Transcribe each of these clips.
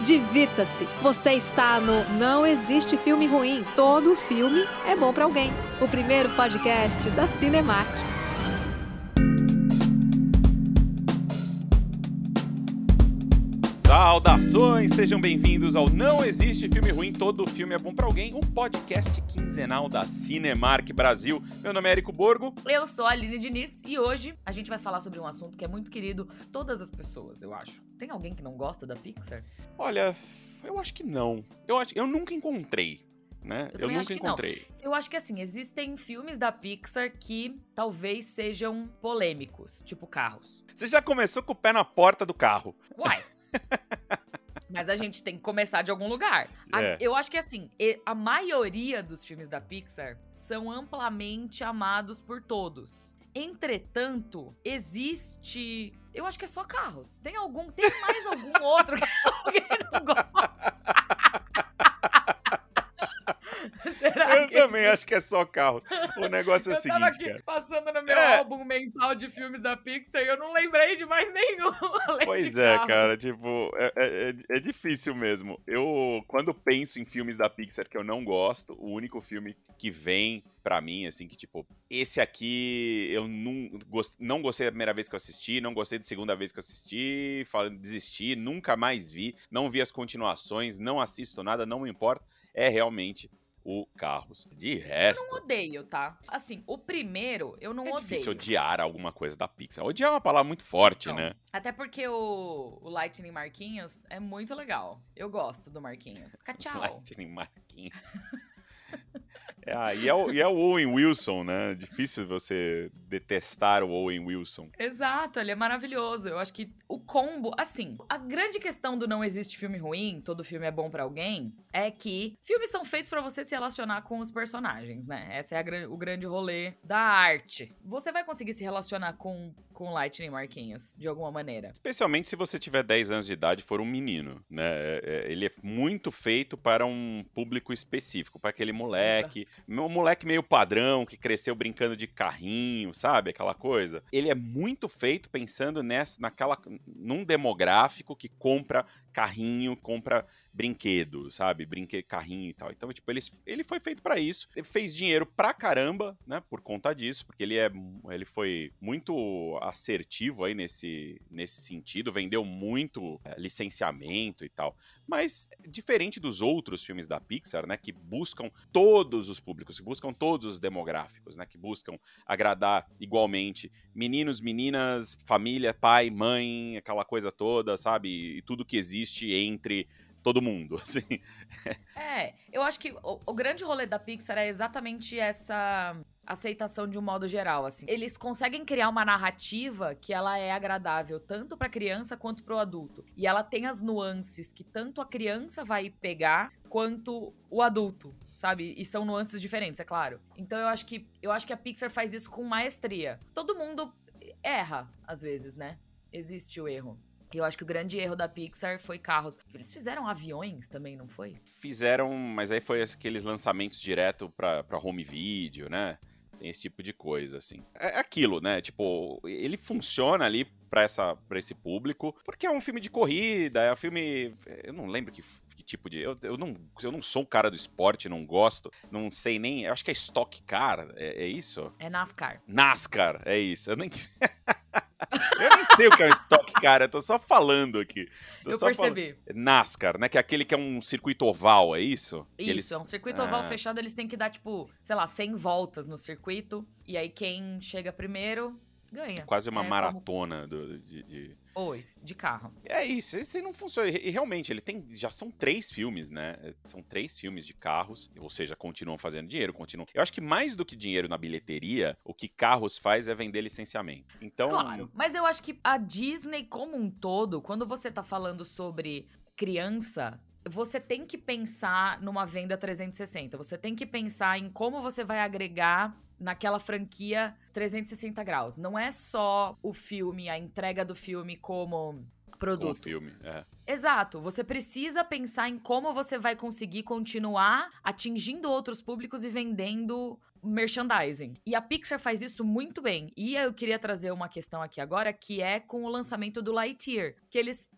divirta-se. Você está no Não Existe Filme Ruim. Todo filme é bom para alguém. O primeiro podcast da Cinemark. Saudações, sejam bem-vindos ao Não Existe Filme Ruim, Todo Filme é Bom para Alguém, um podcast quinzenal da Cinemark Brasil. Meu nome é Érico Borgo. Eu sou a Aline Diniz e hoje a gente vai falar sobre um assunto que é muito querido todas as pessoas, eu acho. Tem alguém que não gosta da Pixar? Olha, eu acho que não. Eu, acho, eu nunca encontrei. Né? Eu Eu, nunca encontrei. Eu acho que assim, existem filmes da Pixar que talvez sejam polêmicos, tipo carros. Você já começou com o pé na porta do carro. Uai! Mas a gente tem que começar de algum lugar. A- É. Eu acho que assim, a maioria dos filmes da Pixar são amplamente amados por todos. Entretanto, existe. Eu acho que é só carros. Tem algum. Tem mais algum outro que alguém não gosta? Será Eu também acho que é só carros. O negócio é o eu tava seguinte, aqui cara. passando no meu É. álbum mental de filmes da Pixar e eu não lembrei de mais nenhum. Pois é, carros. cara, tipo, é, é- é- é difícil mesmo. Eu, quando penso em filmes da Pixar que eu não gosto, o único filme que vem pra mim, assim, que tipo, esse aqui eu não, gos- não gostei da primeira vez que eu assisti, não gostei da segunda vez que eu assisti, desisti, nunca mais vi, não vi as continuações, não assisto nada, não me importa, é realmente o Carros. De resto, não odeio, tá? Assim, o primeiro eu não é odeio. difícil odiar alguma coisa da Pixar. Odiar é uma palavra muito forte, Não. né? Até porque o, o Lightning Marquinhos é muito legal. Eu gosto do Marquinhos. Tchau. Lightning Marquinhos. É, ah, e, é o, e é o Owen Wilson, né? Difícil você detestar o Owen Wilson. Exato, ele é maravilhoso. Eu acho que o combo, assim, a grande questão do não existe filme ruim, todo filme é bom pra alguém, é que filmes são feitos pra você se relacionar com os personagens, né? Essa é a o grande rolê da arte. Você vai conseguir se relacionar com com Lightning Marquinhos de alguma maneira. Especialmente se você tiver 10 anos de idade e for um menino, né? É, é, Ele é muito feito para um público específico, para aquele moleque, um moleque meio padrão que cresceu brincando de carrinho, sabe? Aquela coisa. Ele é muito feito pensando nessa, naquela, num demográfico que compra carrinho, compra brinquedo, sabe? Brinquedo, carrinho e tal. Então, tipo, ele, ele foi feito pra isso. Ele fez dinheiro pra caramba, né? Por conta disso, porque ele é ele foi muito assertivo aí nesse, nesse sentido, vendeu muito é, licenciamento e tal. Mas diferente dos outros filmes da Pixar, né, que buscam todos os públicos, que buscam todos os demográficos, né, que buscam agradar igualmente meninos, meninas, família, pai, mãe, aquela coisa toda, sabe? E tudo que existe entre todo mundo, assim. É, eu acho que o, o grande rolê da Pixar é exatamente essa aceitação de um modo geral, assim. Eles conseguem criar uma narrativa que ela é agradável tanto pra criança quanto pro adulto. E ela tem as nuances que tanto a criança vai pegar quanto o adulto, sabe? E são nuances diferentes, é claro. Então eu acho que eu acho que a Pixar faz isso com maestria. Todo mundo erra às vezes, né? Existe o erro. E eu acho que o grande erro da Pixar foi carros. Eles fizeram aviões também, não foi? Fizeram, mas aí foi aqueles lançamentos direto pra, pra home video, né? Tem esse tipo de coisa, assim. É aquilo, né? Tipo, ele funciona ali pra, essa, pra esse público, porque é um filme de corrida, é um filme. Eu não lembro que, que tipo de. Eu, eu, não, eu não sou um cara do esporte, não gosto, não sei nem. Eu acho que é Stock Car, é, é isso? É NASCAR. NASCAR, é isso. Eu nem. eu nem sei o que é um Stock Car, eu tô só falando aqui. Tô eu só falando- percebi. NASCAR, né? Que é aquele que é um circuito oval, é isso? Isso, eles- é um circuito oval Ah. fechado, eles têm que dar, tipo, sei lá, 100 voltas no circuito. E aí quem chega primeiro ganha. Quase uma É, como- maratona do- de, de- Pois, de carro. É isso, esse não funciona. E e realmente, ele tem. Já são três filmes, né? São três filmes de carros. Ou seja, continuam fazendo dinheiro, continuam. Eu acho que mais do que dinheiro na bilheteria, o que carros faz é vender licenciamento. Então. Claro. Mas eu acho que a Disney como um todo, quando você tá falando sobre criança, você tem que pensar numa venda 360. Você tem que pensar em como você vai agregar naquela franquia 360 graus. Não é só o filme, a entrega do filme como O produto. filme, é. Exato. Você precisa pensar em como você vai conseguir continuar atingindo outros públicos e vendendo merchandising. E a Pixar faz isso muito bem. E eu queria trazer uma questão aqui agora, que é com o lançamento do Lightyear, que eles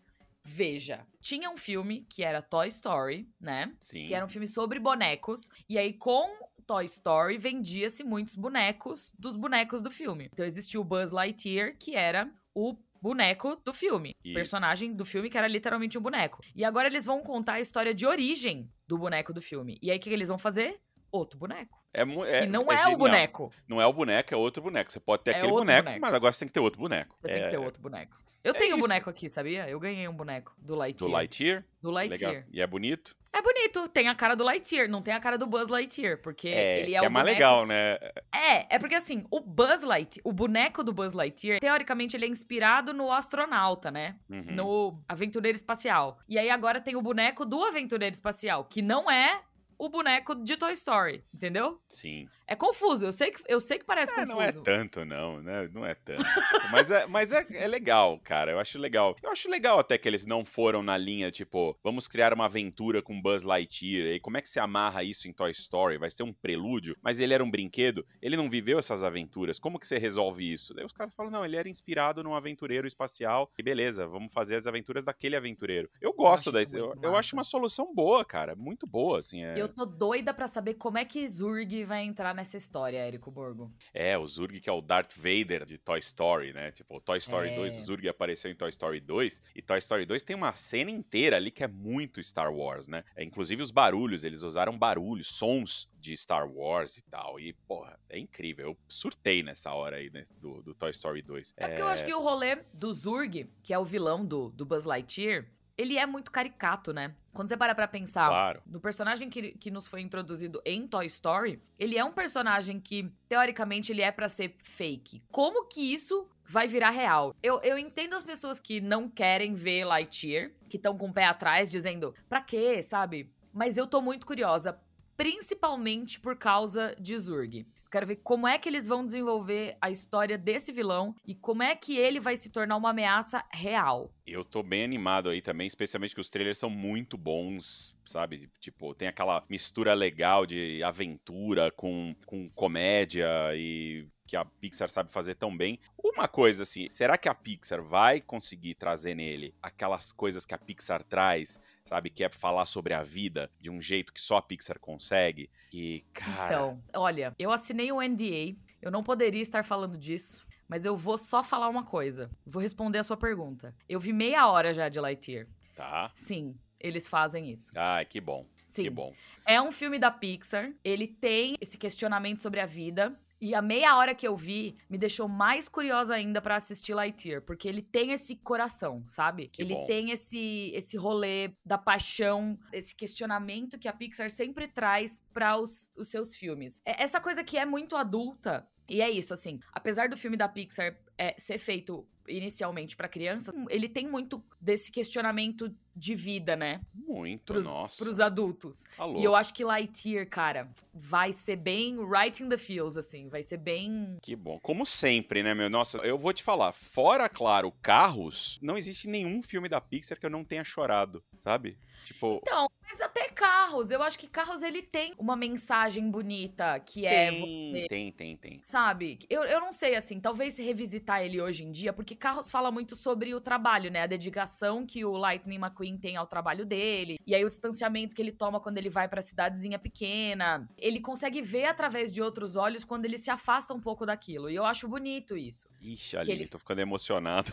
Veja, tinha um filme que era Toy Story, né? Sim. Que era um filme sobre bonecos. E aí, com Toy Story, vendia-se muitos bonecos dos bonecos do filme. Então existiu o Buzz Lightyear, que era o boneco do filme. Isso. Personagem do filme que era literalmente um boneco. E agora eles vão contar a história de origem do boneco do filme. E aí o que, que eles vão fazer? Outro boneco. É, é- que não é é, o boneco. Não é o boneco, é outro boneco. Você pode ter É aquele boneco, boneco. mas agora você tem que ter outro boneco. Você tem É, que ter outro boneco. Eu é tenho um boneco aqui, sabia? Eu ganhei um boneco do Lightyear. Do Lightyear. Do Lightyear. Legal. E é bonito. É bonito, tem a cara do Lightyear, não tem a cara do Buzz Lightyear, porque É, ele que é o é mais boneco- legal, né? É, é porque assim, o Buzz Lightyear, o boneco do Buzz Lightyear, teoricamente ele é inspirado no astronauta, né? Uhum. No aventureiro espacial. E aí agora tem o boneco do aventureiro espacial, que não é o boneco de Toy Story, entendeu? Sim. É confuso, eu sei que, eu sei que parece É, confuso. não é tanto, não, né? Não é tanto. tipo, mas é, mas é, é legal, cara. Eu acho legal. Eu acho legal até que eles não foram na linha, tipo, vamos criar uma aventura com Buzz Lightyear. E como é que se amarra isso em Toy Story? Vai ser um prelúdio? Mas ele era um brinquedo, ele não viveu essas aventuras. Como que você resolve isso? Daí os caras falam, não, ele era inspirado num aventureiro espacial. E beleza, vamos fazer as aventuras daquele aventureiro. Eu gosto acho da. Eu, eu acho uma solução boa, cara. Muito boa, assim. É, Eu tô doida pra saber como é que Zurg vai entrar nessa história, Érico Borgo. É, o Zurg que é o Darth Vader de Toy Story, né? Tipo, o Toy Story É. 2, o Zurg apareceu em Toy Story 2, e Toy Story 2 tem uma cena inteira ali que é muito Star Wars, né? É, inclusive os barulhos, eles usaram barulhos, sons de Star Wars e tal, e, porra, é incrível. Eu surtei nessa hora aí né, do, do Toy Story 2. É porque eu acho que o rolê do Zurg, que é o vilão do, do Buzz Lightyear, ele é muito caricato, né? Quando você para pra pensar Claro. no personagem que, que nos foi introduzido em Toy Story, ele é um personagem que, teoricamente, ele é pra ser fake. Como que isso vai virar real? Eu, eu entendo as pessoas que não querem ver Lightyear, que estão com o pé atrás, dizendo, pra quê, sabe? Mas eu tô muito curiosa, principalmente por causa de Zurg. Quero ver como é que eles vão desenvolver a história desse vilão e como é que ele vai se tornar uma ameaça real. Eu tô bem animado aí também, especialmente que os trailers são muito bons, sabe? Tipo, tem aquela mistura legal de aventura com, com comédia e que a Pixar sabe fazer tão bem. Uma coisa assim, será que a Pixar vai conseguir trazer nele aquelas coisas que a Pixar traz, sabe? Que é falar sobre a vida de um jeito que só a Pixar consegue? Que, cara. Então, olha, eu assinei o NDA, eu não poderia estar falando disso. Mas eu vou só falar uma coisa. Vou responder a sua pergunta. Eu vi meia hora já de Lightyear. Tá. Sim, eles fazem isso. Ai, que bom. Sim. Que bom. É um filme da Pixar. Ele tem esse questionamento sobre a vida. E a meia hora que eu vi me deixou mais curiosa ainda pra assistir Lightyear, porque ele tem esse coração, sabe? Que ele bom. tem esse esse rolê da paixão, esse questionamento que a Pixar sempre traz para os, os seus filmes. É essa coisa que é muito adulta. E é isso, assim, apesar do filme da Pixar é, ser feito inicialmente pra criança, ele tem muito desse questionamento de vida, né? Muito, Pros, nossa. pros adultos. Alô. E eu acho que Lightyear, cara, vai ser bem right in the feels, assim. Vai ser bem. Que bom. Como sempre, né, meu? Nossa, eu vou te falar. Fora, claro, carros, não existe nenhum filme da Pixar que eu não tenha chorado, sabe? Tipo. Então, mas até carros. Eu acho que carros ele tem uma mensagem bonita que é tem, você. tem, tem, tem. Sabe? Eu, eu não sei, assim, talvez revisitar ele hoje em dia, porque Carros fala muito sobre o trabalho, né? A dedicação que o Lightning McQueen tem ao trabalho dele. E aí o distanciamento que ele toma quando ele vai pra cidadezinha pequena. Ele consegue ver através de outros olhos quando ele se afasta um pouco daquilo. E eu acho bonito isso. Ixi, Aline, ele- tô ficando emocionado.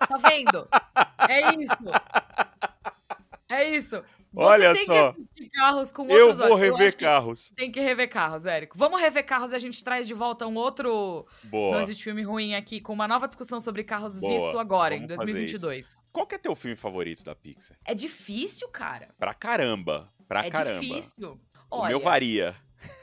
Tá vendo? É isso. É isso. Você Olha tem só. que assistir carros com Eu outros vou olhos. rever que carros. Tem que rever carros, Érico. Vamos rever carros e a gente traz de volta um outro Boa. Não existe filme ruim aqui, com uma nova discussão sobre carros Boa. visto agora, em Vamos fazer 2022. Qual que é teu filme favorito da Pixar? É difícil, cara. Pra caramba. Pra é caramba. difícil. O Olha, meu varia.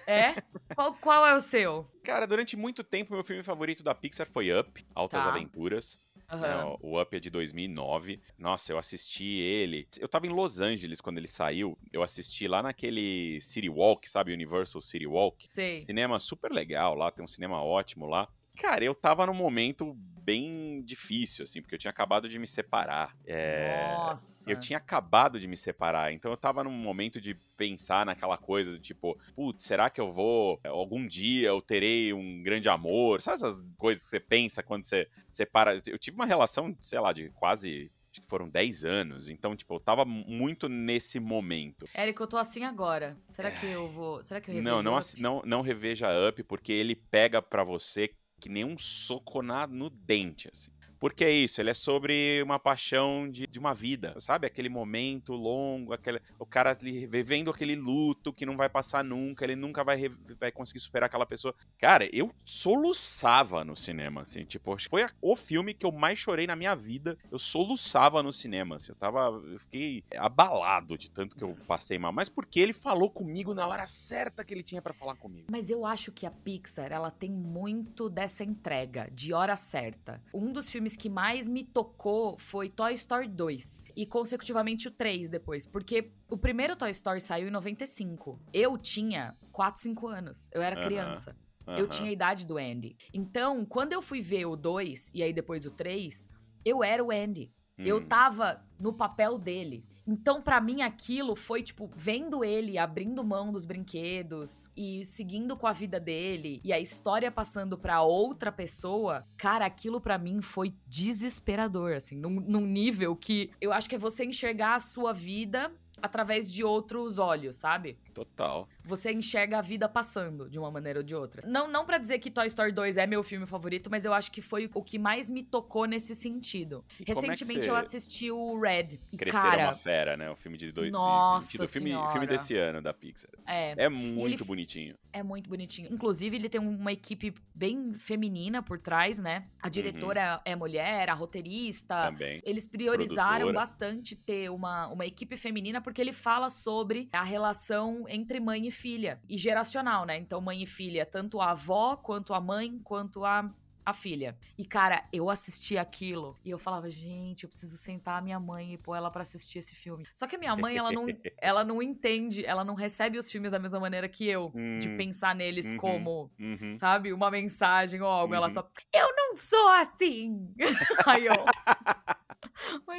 é? Qual, qual é o seu? Cara, durante muito tempo, meu filme favorito da Pixar foi Up, Altas Tá. Aventuras. É, o Up é de 2009. Nossa, eu assisti ele. Eu tava em Los Angeles quando ele saiu. Eu assisti lá naquele City Walk, sabe? Universal City Walk. Sei. Cinema super legal lá, tem um cinema ótimo lá. Cara, eu tava num momento bem difícil, assim, porque eu tinha acabado de me separar. É, Nossa. Eu tinha acabado de me separar, então eu tava num momento de pensar naquela coisa do tipo, putz, será que eu vou, algum dia eu terei um grande amor? Sabe essas coisas que você pensa quando você separa? Eu tive uma relação, sei lá, de quase acho que foram 10 anos. Então, tipo, eu tava muito nesse momento. Érico, eu tô assim agora. Será que eu vou. Será que eu revejo Não, não, Up? não, não reveja Up, porque ele pega pra você que nem um soco no dente, assim. Porque é isso, ele é sobre uma paixão de, de uma vida, sabe? Aquele momento longo, aquele, o cara vivendo aquele luto que não vai passar nunca, ele nunca vai, vai conseguir superar aquela pessoa. Cara, eu soluçava no cinema, assim, tipo, foi o filme que eu mais chorei na minha vida. Eu soluçava no cinema, assim, eu tava, eu fiquei abalado de tanto que eu passei mal, mas porque ele falou comigo na hora certa que ele tinha pra falar comigo. Mas eu acho que a Pixar, ela tem muito dessa entrega, de hora certa. Um dos filmes que mais me tocou foi Toy Story 2. E, consecutivamente, o 3 depois. Porque o primeiro Toy Story saiu em 95. Eu tinha 4, 5 anos. Eu era criança. Eu tinha a idade do Andy. Então, quando eu fui ver o 2 e aí depois o 3, eu era o Andy. Eu Hum. tava no papel dele. Então, pra mim, aquilo foi, tipo, vendo ele abrindo mão dos brinquedos e seguindo com a vida dele e a história passando pra outra pessoa, cara, aquilo pra mim foi desesperador, assim, num, num nível que eu acho que é você enxergar a sua vida através de outros olhos, sabe? Total. Você enxerga a vida passando de uma maneira ou de outra. Não, não para dizer que Toy Story 2 é meu filme favorito, mas eu acho que foi o que mais me tocou nesse sentido. E é Recentemente você eu assisti o Red. E, Crescer cara, é uma fera, né? O filme de dois. de- Nossa do filme, Senhora. filme desse ano da Pixar. é, É muito f- bonitinho. é muito bonitinho. Inclusive, ele tem uma equipe bem feminina por trás, né? Uhum. A diretora é mulher, a roteirista. Também. Eles priorizaram Produtora. bastante ter uma, uma equipe feminina porque ele fala sobre a relação entre mãe e filha e geracional, né? Então, mãe e filha, tanto a avó, quanto a mãe, quanto a. A filha. E, cara, eu assisti aquilo e eu falava, gente, eu preciso sentar a minha mãe e pôr ela pra assistir esse filme. Só que a minha mãe, ela não, ela não entende, ela não recebe os filmes da mesma maneira que eu, de Hum, pensar neles uhum. como Uhum. sabe? Uma mensagem ou algo. Ela Uhum. só, eu não sou assim. Aí eu.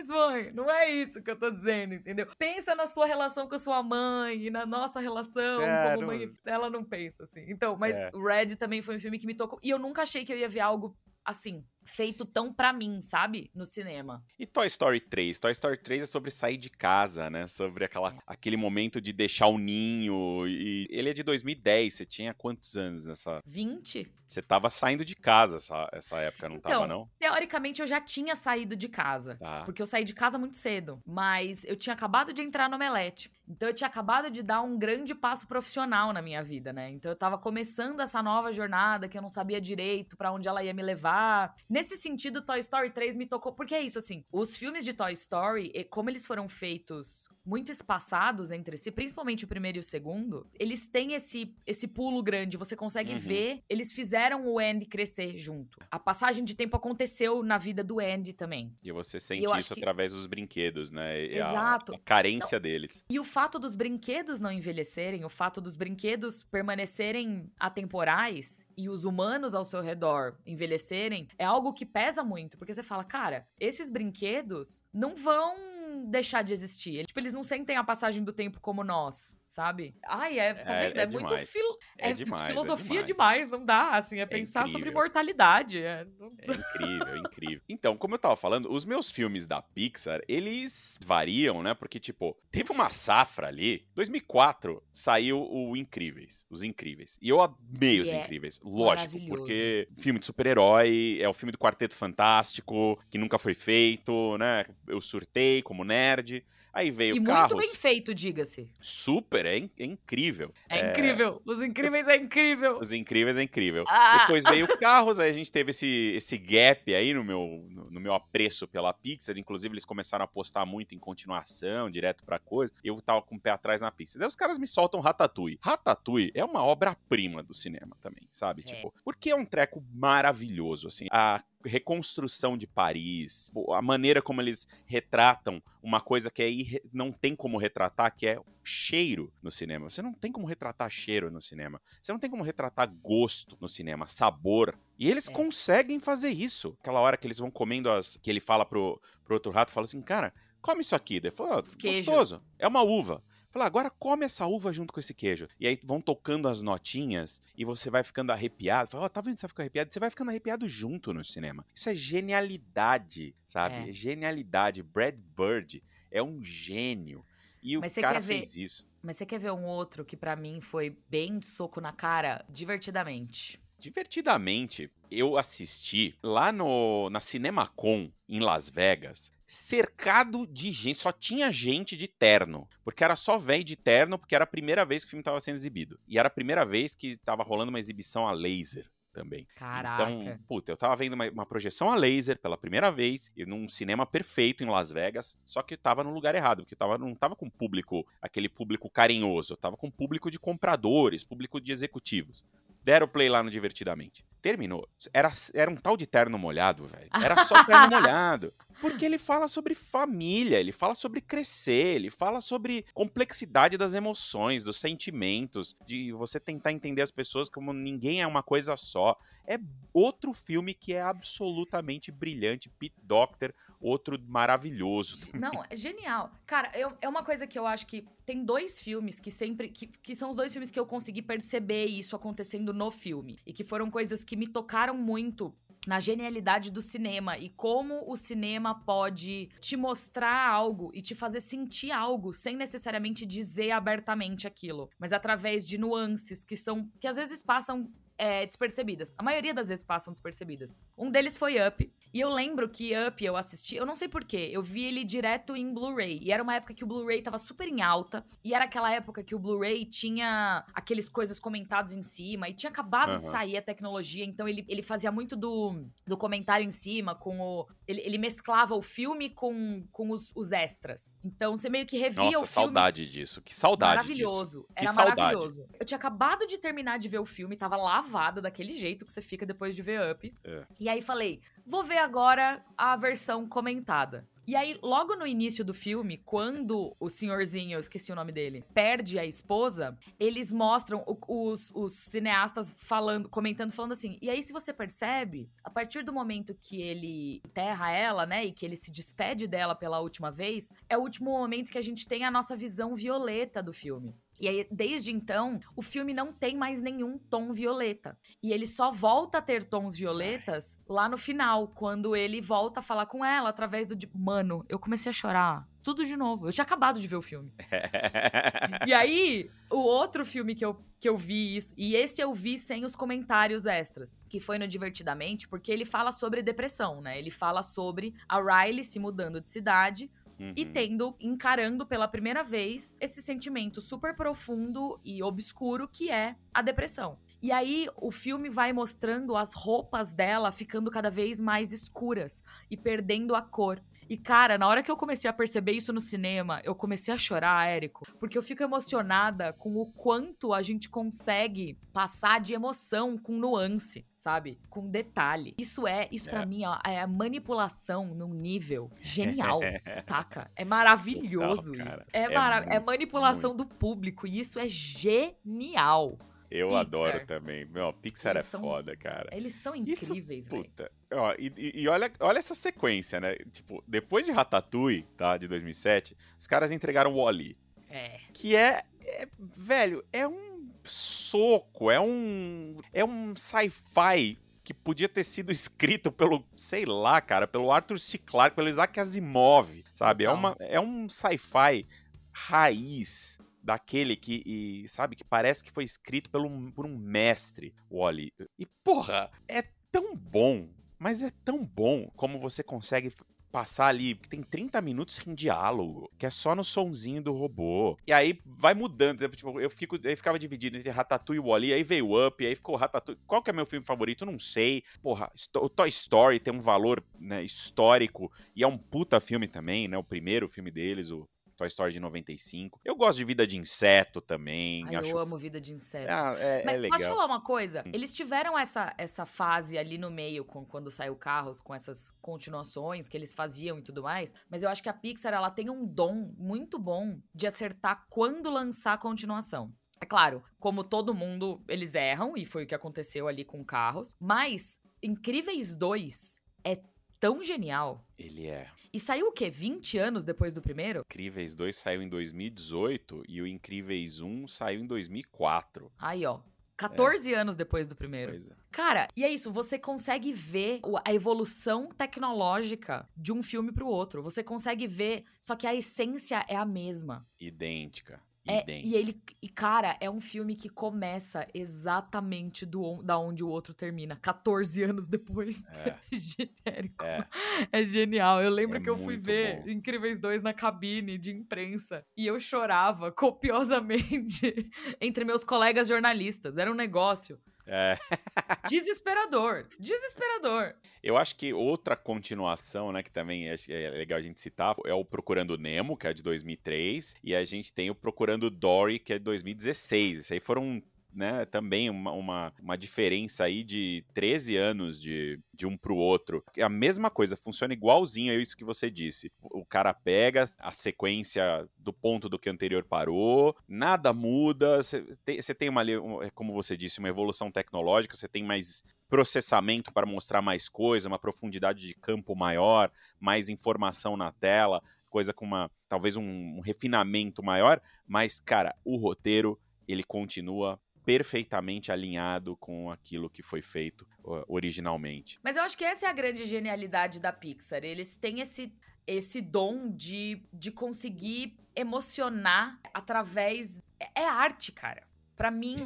Mãe, não é isso que eu tô dizendo, entendeu? Pensa na sua relação com a sua mãe e na nossa relação É, como não- mãe. Ela não pensa assim. Então, mas É. o Red também foi um filme que me tocou. E eu nunca achei que eu ia ver algo assim, feito tão pra mim, sabe? No cinema. E Toy Story 3? Toy Story 3 é sobre sair de casa, né? Sobre aquela, É. aquele momento de deixar o ninho. E ele é de 2010. Você tinha quantos anos nessa. 20? Você tava saindo de casa essa, essa época, não Então, tava, não? Teoricamente, eu já tinha saído de casa. Tá. Porque eu saí de casa muito cedo. Mas eu tinha acabado de entrar no Omelete. Então eu tinha acabado de dar um grande passo profissional na minha vida, né? Então eu tava começando essa nova jornada que eu não sabia direito pra onde ela ia me levar. Nesse sentido, Toy Story 3 me tocou. Porque é isso, assim. Os filmes de Toy Story, como eles foram feitos muito espaçados entre si, principalmente o primeiro e o segundo, eles têm esse, esse pulo grande. Você consegue Uhum. ver. Eles fizeram o Andy crescer junto. A passagem de tempo aconteceu na vida do Andy também. E você sente acho isso que- através dos brinquedos, né? E a- Exato. A, carência deles. E o fato dos brinquedos não envelhecerem, o fato dos brinquedos permanecerem atemporais e os humanos ao seu redor envelhecerem, é algo que pesa muito. Porque você fala, cara, esses brinquedos não vão deixar de existir. Eles, tipo, eles não sentem a passagem do tempo como nós, sabe? Ai, é, tá É- vendo? é É, muito filo- É, é demais. é filosofia demais. demais. não dá, assim, é, pensar sobre incrível. imortalidade. é- não- É incrível, é incrível. Então, como eu tava falando, os meus filmes da Pixar, eles variam, né? Porque, tipo, teve uma safra ali. 2004 saiu o Incríveis, os Incríveis. E eu amei os é Incríveis. Lógico, porque filme de super-herói, é o filme do Quarteto Fantástico, que nunca foi feito, né? Eu surtei como nerd. Aí veio E Carros. muito bem feito, diga-se. Super, é, in- é incrível. É, incrível. Os Incríveis é incrível. Os Incríveis é incrível. Ah! Depois veio Carros, aí a gente teve esse, esse gap aí no meu, no, no meu apreço pela Pixar. Inclusive, eles começaram a apostar muito em continuação, direto pra coisa. Eu tava com o pé atrás na Pixar. Daí os caras me soltam Ratatouille. Ratatouille é uma obra-prima do cinema também, sabe? É. Tipo, porque é um treco maravilhoso, assim. A reconstrução de Paris, a maneira como eles retratam uma coisa que aí re- não tem como retratar, que é cheiro no cinema. Você não tem como retratar cheiro no cinema. Você não tem como retratar gosto no cinema, sabor. E eles É. conseguem fazer isso. Aquela hora que eles vão comendo as. que ele fala pro, pro outro rato, fala assim, cara, come isso aqui. Ele fala, ah, gostoso. É uma uva. Eu Fala, agora come essa uva junto com esse queijo. E aí vão tocando as notinhas e você vai ficando arrepiado. Fala, ó, oh, tá vendo que você fica arrepiado? Você vai ficando arrepiado junto no cinema. Isso é genialidade, sabe? É. Genialidade. Brad Bird é um gênio. E o cara fez ver... isso. Mas você quer ver um outro que para mim foi bem de soco na cara, divertidamente? Divertidamente, eu assisti lá no na CinemaCon em Las Vegas, cercado de gente, só tinha gente de terno, porque era só velho de terno, porque era a primeira vez que o filme estava sendo exibido. E era a primeira vez que estava rolando uma exibição a laser também. Caraca. Então, puta, eu tava vendo uma, uma, projeção a laser pela primeira vez, num cinema perfeito em Las Vegas, só que eu tava no lugar errado, porque eu tava, não tava com público, aquele público carinhoso, eu tava com público de compradores, público de executivos. Deram play lá no Divertidamente. Terminou. Era, era um tal de terno molhado, velho. Era só terno molhado. Porque ele fala sobre família, ele fala sobre crescer, ele fala sobre complexidade das emoções, dos sentimentos, de você tentar entender as pessoas como ninguém é uma coisa só. É outro filme que é absolutamente brilhante. Pete Doctor, outro maravilhoso. Não, é genial. Cara, eu, é uma coisa que eu acho que tem dois filmes que sempre. Que, que são os dois filmes que eu consegui perceber isso acontecendo no filme. E que foram coisas que me tocaram muito na genialidade do cinema e como o cinema pode te mostrar algo e te fazer sentir algo sem necessariamente dizer abertamente aquilo, mas através de nuances que são que às vezes passam é, despercebidas. A maioria das vezes passam despercebidas. Um deles foi Up. E eu lembro que Up eu assisti, eu não sei porquê, eu vi ele direto em Blu-ray. E era uma época que o Blu-ray tava super em alta. E era aquela época que o Blu-ray tinha aqueles coisas comentados em cima. E tinha acabado uhum. de sair a tecnologia. Então ele, ele fazia muito do, do comentário em cima, com o. Ele, ele mesclava o filme com, com os, os extras. Então você meio que revia Nossa, o filme. saudade disso. Que saudade maravilhoso. disso. Era saudade. maravilhoso. Eu tinha acabado de terminar de ver o filme, tava lavada daquele jeito que você fica depois de ver Up. É. E aí falei, vou ver agora a versão comentada. E aí, logo no início do filme, quando o senhorzinho, eu esqueci o nome dele, perde a esposa, eles mostram os, os cineastas falando, comentando, falando assim. E aí, se você percebe, a partir do momento que ele enterra ela, né, e que ele se despede dela pela última vez, é o último momento que a gente tem a nossa visão violeta do filme. E aí, desde então, o filme não tem mais nenhum tom violeta. E ele só volta a ter tons violetas lá no final, quando ele volta a falar com ela através do. Mano, eu comecei a chorar. Tudo de novo. Eu tinha acabado de ver o filme. e aí, o outro filme que eu, que eu vi isso, e esse eu vi sem os comentários extras, que foi no Divertidamente, porque ele fala sobre depressão, né? Ele fala sobre a Riley se mudando de cidade Uhum. E tendo, encarando pela primeira vez esse sentimento super profundo e obscuro que é a depressão. E aí o filme vai mostrando as roupas dela ficando cada vez mais escuras e perdendo a cor. E, cara, na hora que eu comecei a perceber isso no cinema, eu comecei a chorar, Érico. Porque eu fico emocionada com o quanto a gente consegue passar de emoção com nuance, sabe? Com detalhe. Isso é, isso é. para mim, ó, é a manipulação num nível genial, saca? É maravilhoso Total, isso. É, é, mara muito, é manipulação muito. do público e isso é genial. Eu Pixar. adoro também. Meu, Pixar eles é são, foda, cara. Eles são incríveis, Isso, puta. Ó, e, e, olha, olha essa sequência, né? Tipo, depois de Ratatouille, tá? De 2007, os caras entregaram o Wally. É. Que é, é, Velho, é um soco, é um. É um sci-fi que podia ter sido escrito pelo, sei lá, cara, pelo Arthur C. Clarke, pelo Isaac Asimov, sabe? É, uma, é um sci-fi raiz daquele que, e, sabe, que parece que foi escrito pelo, por um mestre, Wally. E, porra, é tão bom, mas é tão bom como você consegue passar ali, que tem 30 minutos sem diálogo, que é só no sonzinho do robô. E aí vai mudando, tipo, eu fico, ficava dividido entre Ratatouille e Wally, aí veio Up, aí ficou Ratatouille. Qual que é meu filme favorito? Não sei. Porra, o Toy Story tem um valor, né, histórico e é um puta filme também, né? O primeiro filme deles, o Toy Story de 95. Eu gosto de Vida de Inseto também. Ai, acho... Eu amo Vida de Inseto. Ah, é, Mas é legal. Posso falar uma coisa? Hum. Eles tiveram essa, essa fase ali no meio, com, quando saiu Carros, com essas continuações que eles faziam e tudo mais. Mas eu acho que a Pixar, ela tem um dom muito bom de acertar quando lançar a continuação. É claro, como todo mundo, eles erram, e foi o que aconteceu ali com Carros. Mas Incríveis 2 é tão genial. Ele é. E saiu o quê? 20 anos depois do primeiro? Incríveis 2 saiu em 2018 e o Incríveis 1 saiu em 2004. Aí, ó. 14 anos depois do primeiro. Pois é. Cara, e é isso, você consegue ver a evolução tecnológica de um filme pro outro. Você consegue ver, só que a essência é a mesma. Idêntica. É, e ele, e cara, é um filme que começa exatamente do da onde o outro termina, 14 anos depois. É. Genérico. É. É genial. Eu lembro É que eu fui ver bom. Incríveis 2 na cabine de imprensa e eu chorava copiosamente entre meus colegas jornalistas. Era um negócio É. desesperador. Desesperador. Eu acho que outra continuação, né, que também que é legal a gente citar, é o Procurando Nemo, que é de 2003, e a gente tem o Procurando Dory, que é de 2016. Isso aí foram, né, também uma, uma, uma diferença aí de 13 anos de, de um pro outro. É a mesma coisa, funciona igualzinho a isso que você disse. O cara pega a sequência do ponto do que anterior parou, nada muda, você tem, uma, um- é como você disse, uma evolução tecnológica, você tem mais processamento para mostrar mais coisa, uma profundidade de campo maior, mais informação na tela, coisa com uma talvez um, um refinamento maior, mas cara, o roteiro ele continua perfeitamente alinhado com aquilo que foi feito originalmente. Mas eu acho que essa é a grande genialidade da Pixar. Eles têm esse, esse dom de, de conseguir emocionar através. É, é arte, cara. Pra mim,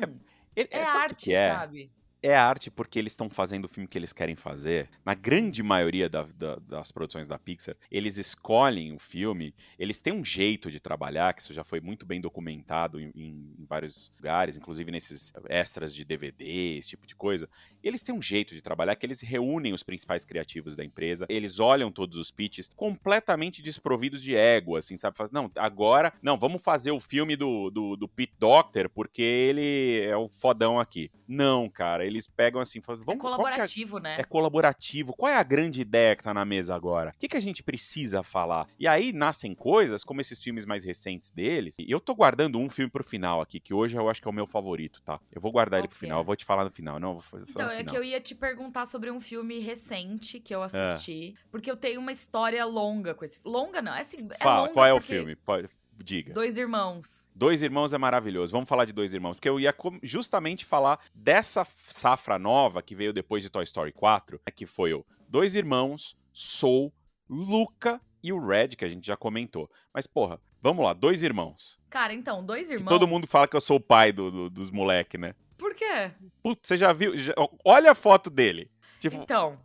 é, o que arte, é? sabe? É arte porque eles estão fazendo o filme que eles querem fazer. Na grande maioria da- da- das produções da Pixar, eles escolhem o filme, eles têm um jeito de trabalhar, que isso já foi muito bem documentado em, em- vários lugares, inclusive nesses extras de DVD, esse tipo de coisa. Eles têm um jeito de trabalhar que eles reúnem os principais criativos da empresa, eles olham todos os pitches completamente desprovidos de ego, assim, sabe? Faz, Não, agora, não, vamos fazer o filme do, do, do Pete Doctor porque ele é o fodão aqui. Não, cara, eles pegam assim, fazem, É vamos, qual que é a- colaborativo, né? é colaborativo. Qual é a grande ideia que tá na mesa agora? O que, que a gente precisa falar? E aí nascem coisas, como esses filmes mais recentes deles. E eu tô guardando um filme pro final aqui, que hoje eu acho que é o meu favorito, tá? Eu vou guardar Qual ele pro final, é? eu vou te falar no final. Não, vou fazer Então, no é final. que eu ia te perguntar sobre um filme recente que eu assisti, porque eu tenho uma história longa com esse. Longa não, é assim. é Fala, longa qual é o porque filme? Pode- Diga. Dois irmãos. Dois Irmãos é maravilhoso. Vamos falar de Dois Irmãos. Porque eu ia justamente falar dessa safra nova que veio depois de Toy Story 4, né, que foi o Dois Irmãos, Soul, Luca e o Red, que a gente já comentou. Mas, porra, vamos lá, Dois Irmãos. Cara, então, dois Que irmãos. todo mundo fala que eu sou o pai do- do- dos moleque, né? Por quê? Putz, você já viu? Já- olha a foto dele. Tipo, Então,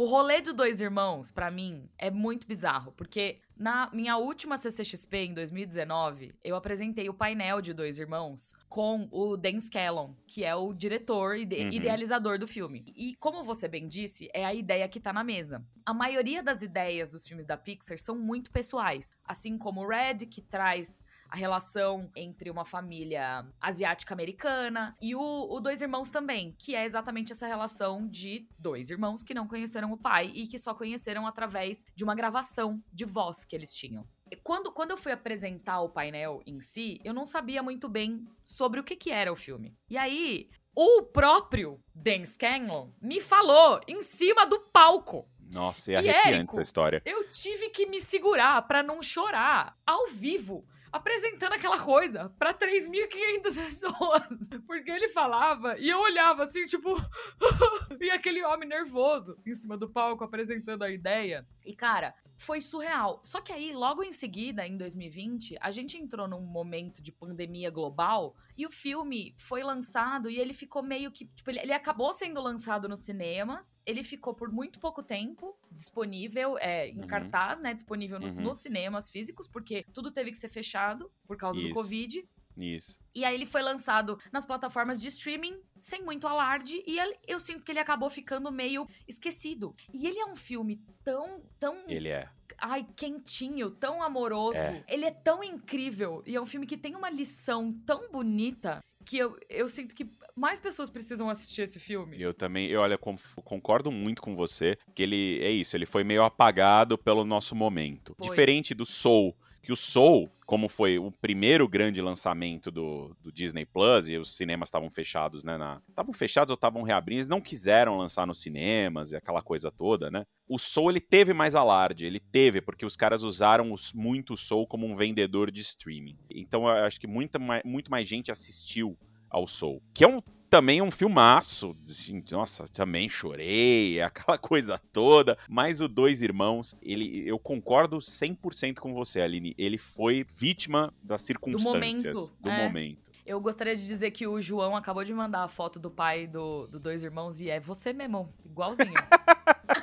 o rolê do Dois Irmãos, pra mim, é muito bizarro, porque na minha última CCXP, em 2019, eu apresentei o painel de Dois Irmãos com o Dan Scallon, que é o diretor e Uhum. idealizador do filme. E como você bem disse, é a ideia que tá na mesa. A maioria das ideias dos filmes da Pixar são muito pessoais, assim como o Red, que traz a relação entre uma família asiática americana e o, o Dois Irmãos também, que é exatamente essa relação de dois irmãos que não conheceram o pai e que só conheceram através de uma gravação de voz que eles tinham. Quando, quando eu fui apresentar o painel em si, eu não sabia muito bem sobre o que, que era o filme. E aí, o próprio Dan Scanlon me falou em cima do palco. nossa, é E arrepiante Érico? essa história. Eu tive que me segurar pra não chorar ao vivo, apresentando aquela coisa pra 3.500 pessoas. Porque ele falava e eu olhava assim, tipo, e aquele homem nervoso em cima do palco apresentando a ideia. E cara, foi surreal. Só que aí, logo em seguida, em 2020, a gente entrou num momento de pandemia global e o filme foi lançado e ele ficou meio que. Tipo, ele, ele acabou sendo lançado nos cinemas. Ele ficou por muito pouco tempo disponível, é, em Uhum. cartaz, né? Disponível nos, Uhum. nos cinemas físicos, porque tudo teve que ser fechado por causa do Isso. Covid. Isso. E aí ele foi lançado nas plataformas de streaming, sem muito alarde, e ele- eu sinto que ele acabou ficando meio esquecido. E ele é um filme tão, tão Ele é. ai, quentinho, tão amoroso. É. Ele é tão incrível. E é um filme que tem uma lição tão bonita que eu, eu sinto que mais pessoas precisam assistir esse filme. Eu também, eu, olha, concordo muito com você, que ele é isso, ele foi meio apagado pelo nosso momento. Foi. Diferente do Soul, que o Soul, como foi o primeiro grande lançamento do, do Disney Plus, e os cinemas estavam fechados, né? Estavam fechados ou estavam reabrindo, eles não quiseram lançar nos cinemas e aquela coisa toda, né? O Soul, ele teve mais alarde, ele teve, porque os caras usaram os, muito o Soul como um vendedor de streaming. Então eu acho que muita, muito mais gente assistiu ao Soul, que é um também um filmaço. Assim, nossa, também chorei, aquela coisa toda. Mas o Dois Irmãos, ele, eu concordo 100% com você, Aline. Ele foi vítima das circunstâncias. Do momento. Do é. momento. Eu gostaria de dizer que o João acabou de mandar a foto do pai do, do Dois Irmãos e é você mesmo, igualzinho.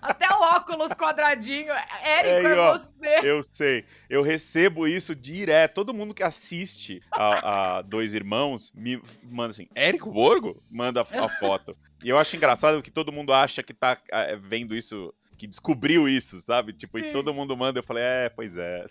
Até o óculos quadradinho. Érico, é, é você. Eu sei. Eu recebo isso direto. Todo mundo que assiste a, a Dois Irmãos me manda assim, Érico Borgo? Manda a, a foto. E eu acho engraçado que todo mundo acha que tá é, vendo isso que descobriu isso, sabe? Tipo, Sim. e todo mundo manda, eu falei, é, pois é.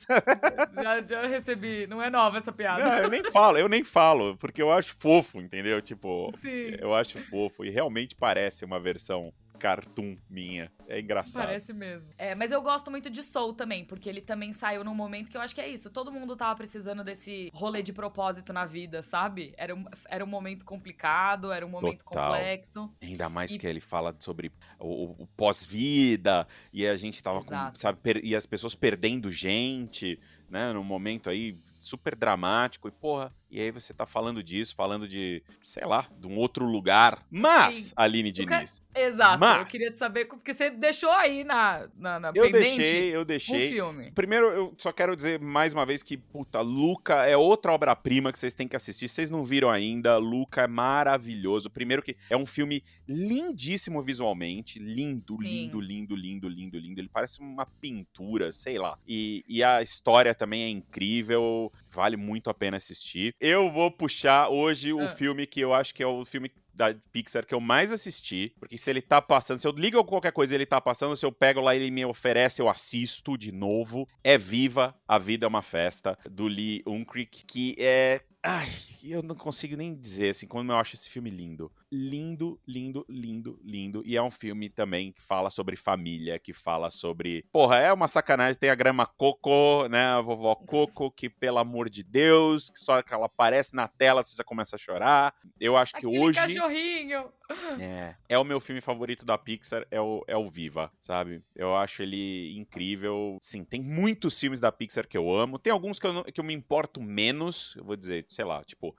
Já, já recebi, não é nova essa piada. Não, eu nem falo, eu nem falo, porque eu acho fofo, entendeu? Tipo, Sim. eu acho fofo e realmente parece uma versão cartoon minha. É engraçado. Parece mesmo. É, mas eu gosto muito de Soul também, porque ele também saiu num momento que eu acho que é isso. Todo mundo tava precisando desse rolê de propósito na vida, sabe? Era um, era um momento complicado, era um momento Total. complexo. Ainda mais e... que ele fala sobre o, o pós-vida, e a gente tava com, sabe, e as pessoas perdendo gente, né? Num momento aí super dramático. E, porra, e aí você tá falando disso, falando de, sei lá, de um outro lugar. Mas, Sim. Aline Diniz. Exato. Mas... Eu queria te saber, porque você deixou aí na, na, na eu deixei, eu deixei. Um filme. Primeiro, eu só quero dizer mais uma vez que, puta, Luca é outra obra-prima que vocês têm que assistir. Vocês não viram ainda, Luca é maravilhoso. Primeiro que é um filme lindíssimo visualmente. Lindo, Sim. lindo, lindo, lindo, lindo, lindo. Ele parece uma pintura, sei lá. E, e a história também é incrível. Vale muito a pena assistir. Eu vou puxar hoje o ah. filme que eu acho que é o filme da Pixar que eu mais assisti, porque se ele tá passando, se eu ligo qualquer coisa e ele tá passando, se eu pego lá e ele me oferece, eu assisto de novo. É Viva, A Vida é uma Festa, do Lee Unkrich, que é Ai, eu não consigo nem dizer assim como eu acho esse filme lindo. Lindo, lindo, lindo, lindo. E é um filme também que fala sobre família, que fala sobre. Porra, é uma sacanagem. Tem a grama Coco, né? A vovó Coco, que pelo amor de Deus, que só que ela aparece na tela você já começa a chorar. Eu acho que Aquele hoje. cachorrinho! É, é o meu filme favorito da Pixar, é o, é o Viva, sabe? Eu acho ele incrível. Sim, tem muitos filmes da Pixar que eu amo. Tem alguns que eu, não, que eu me importo menos, eu vou dizer, sei lá, tipo,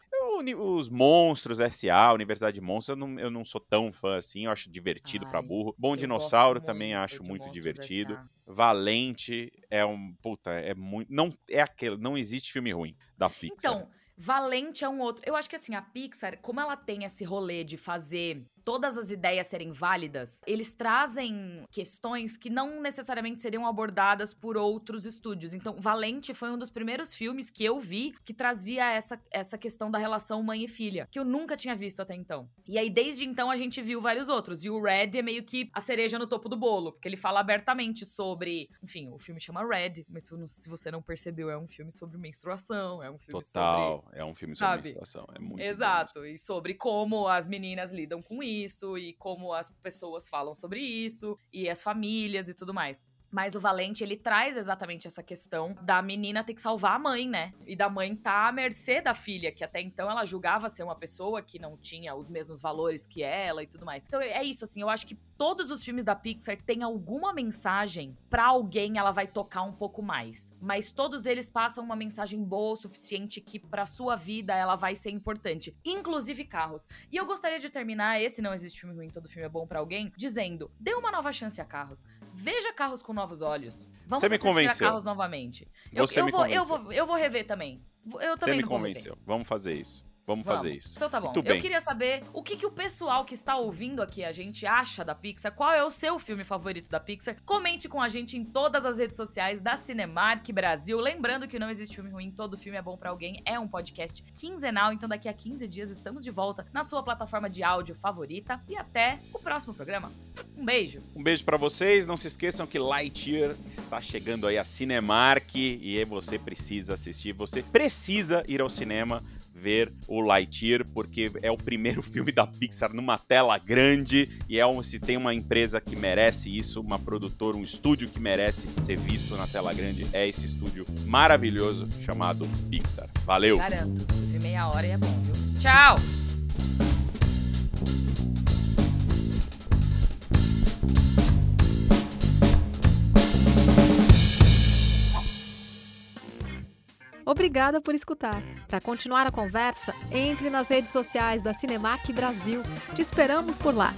os Monstros S.A., Universidade de Monstros, eu não, eu não sou tão fã assim, eu acho divertido pra burro. Bom Dinossauro também acho muito divertido. Valente é um, puta, é muito, não é aquele, não existe filme ruim da Pixar. Então, Valente é um outro. Eu acho que assim, a Pixar, como ela tem esse rolê de fazer todas as ideias serem válidas, eles trazem questões que não necessariamente seriam abordadas por outros estúdios. Então, Valente foi um dos primeiros filmes que eu vi que trazia essa, essa questão da relação mãe e filha, que eu nunca tinha visto até então. E aí, desde então, a gente viu vários outros. E o Red é meio que a cereja no topo do bolo, porque ele fala abertamente sobre. Enfim, o filme chama Red, mas se você não percebeu, é um filme sobre menstruação, é um filme Total, sobre. é um filme sobre sabe? menstruação. É muito Exato, e sobre como as meninas lidam com isso isso e como as pessoas falam sobre isso e as famílias e tudo mais. Mas o Valente, ele traz exatamente essa questão da menina ter que salvar a mãe, né? E da mãe tá à mercê da filha, que até então ela julgava ser uma pessoa que não tinha os mesmos valores que ela e tudo mais. Então é isso, assim, eu acho que todos os filmes da Pixar têm alguma mensagem para alguém ela vai tocar um pouco mais. Mas todos eles passam uma mensagem boa o suficiente que pra sua vida ela vai ser importante. Inclusive carros. E eu gostaria de terminar, esse não existe filme ruim, todo filme é bom para alguém, dizendo: dê uma nova chance a carros. Veja carros com novos olhos. Vamos Você me convenceu. Carros novamente. Eu, Você eu me vou, convenceu. Eu vou, eu vou rever também. Eu também Você me convenceu. Vamos fazer isso. Vamos, Vamos, fazer isso. Então tá bom. Eu queria saber o que, que o pessoal que está ouvindo aqui a gente acha da Pixar. Qual é o seu filme favorito da Pixar? Comente com a gente em todas as redes sociais da Cinemark Brasil. Lembrando que não existe filme ruim, todo filme é bom para alguém. É um podcast quinzenal, então daqui a 15 dias estamos de volta na sua plataforma de áudio favorita. E até o próximo programa. Um beijo. Um beijo para vocês. Não se esqueçam que Lightyear está chegando aí a Cinemark e você precisa assistir. Você precisa ir ao cinema ver o Lightyear, porque é o primeiro filme da Pixar numa tela grande e é um, se tem uma empresa que merece isso, uma produtora, um estúdio que merece ser visto na tela grande, é esse estúdio maravilhoso chamado Pixar. Valeu! Garanto, meia hora e é bom, viu? Tchau! Obrigada por escutar. Para continuar a conversa, entre nas redes sociais da Cinemac Brasil. Te esperamos por lá.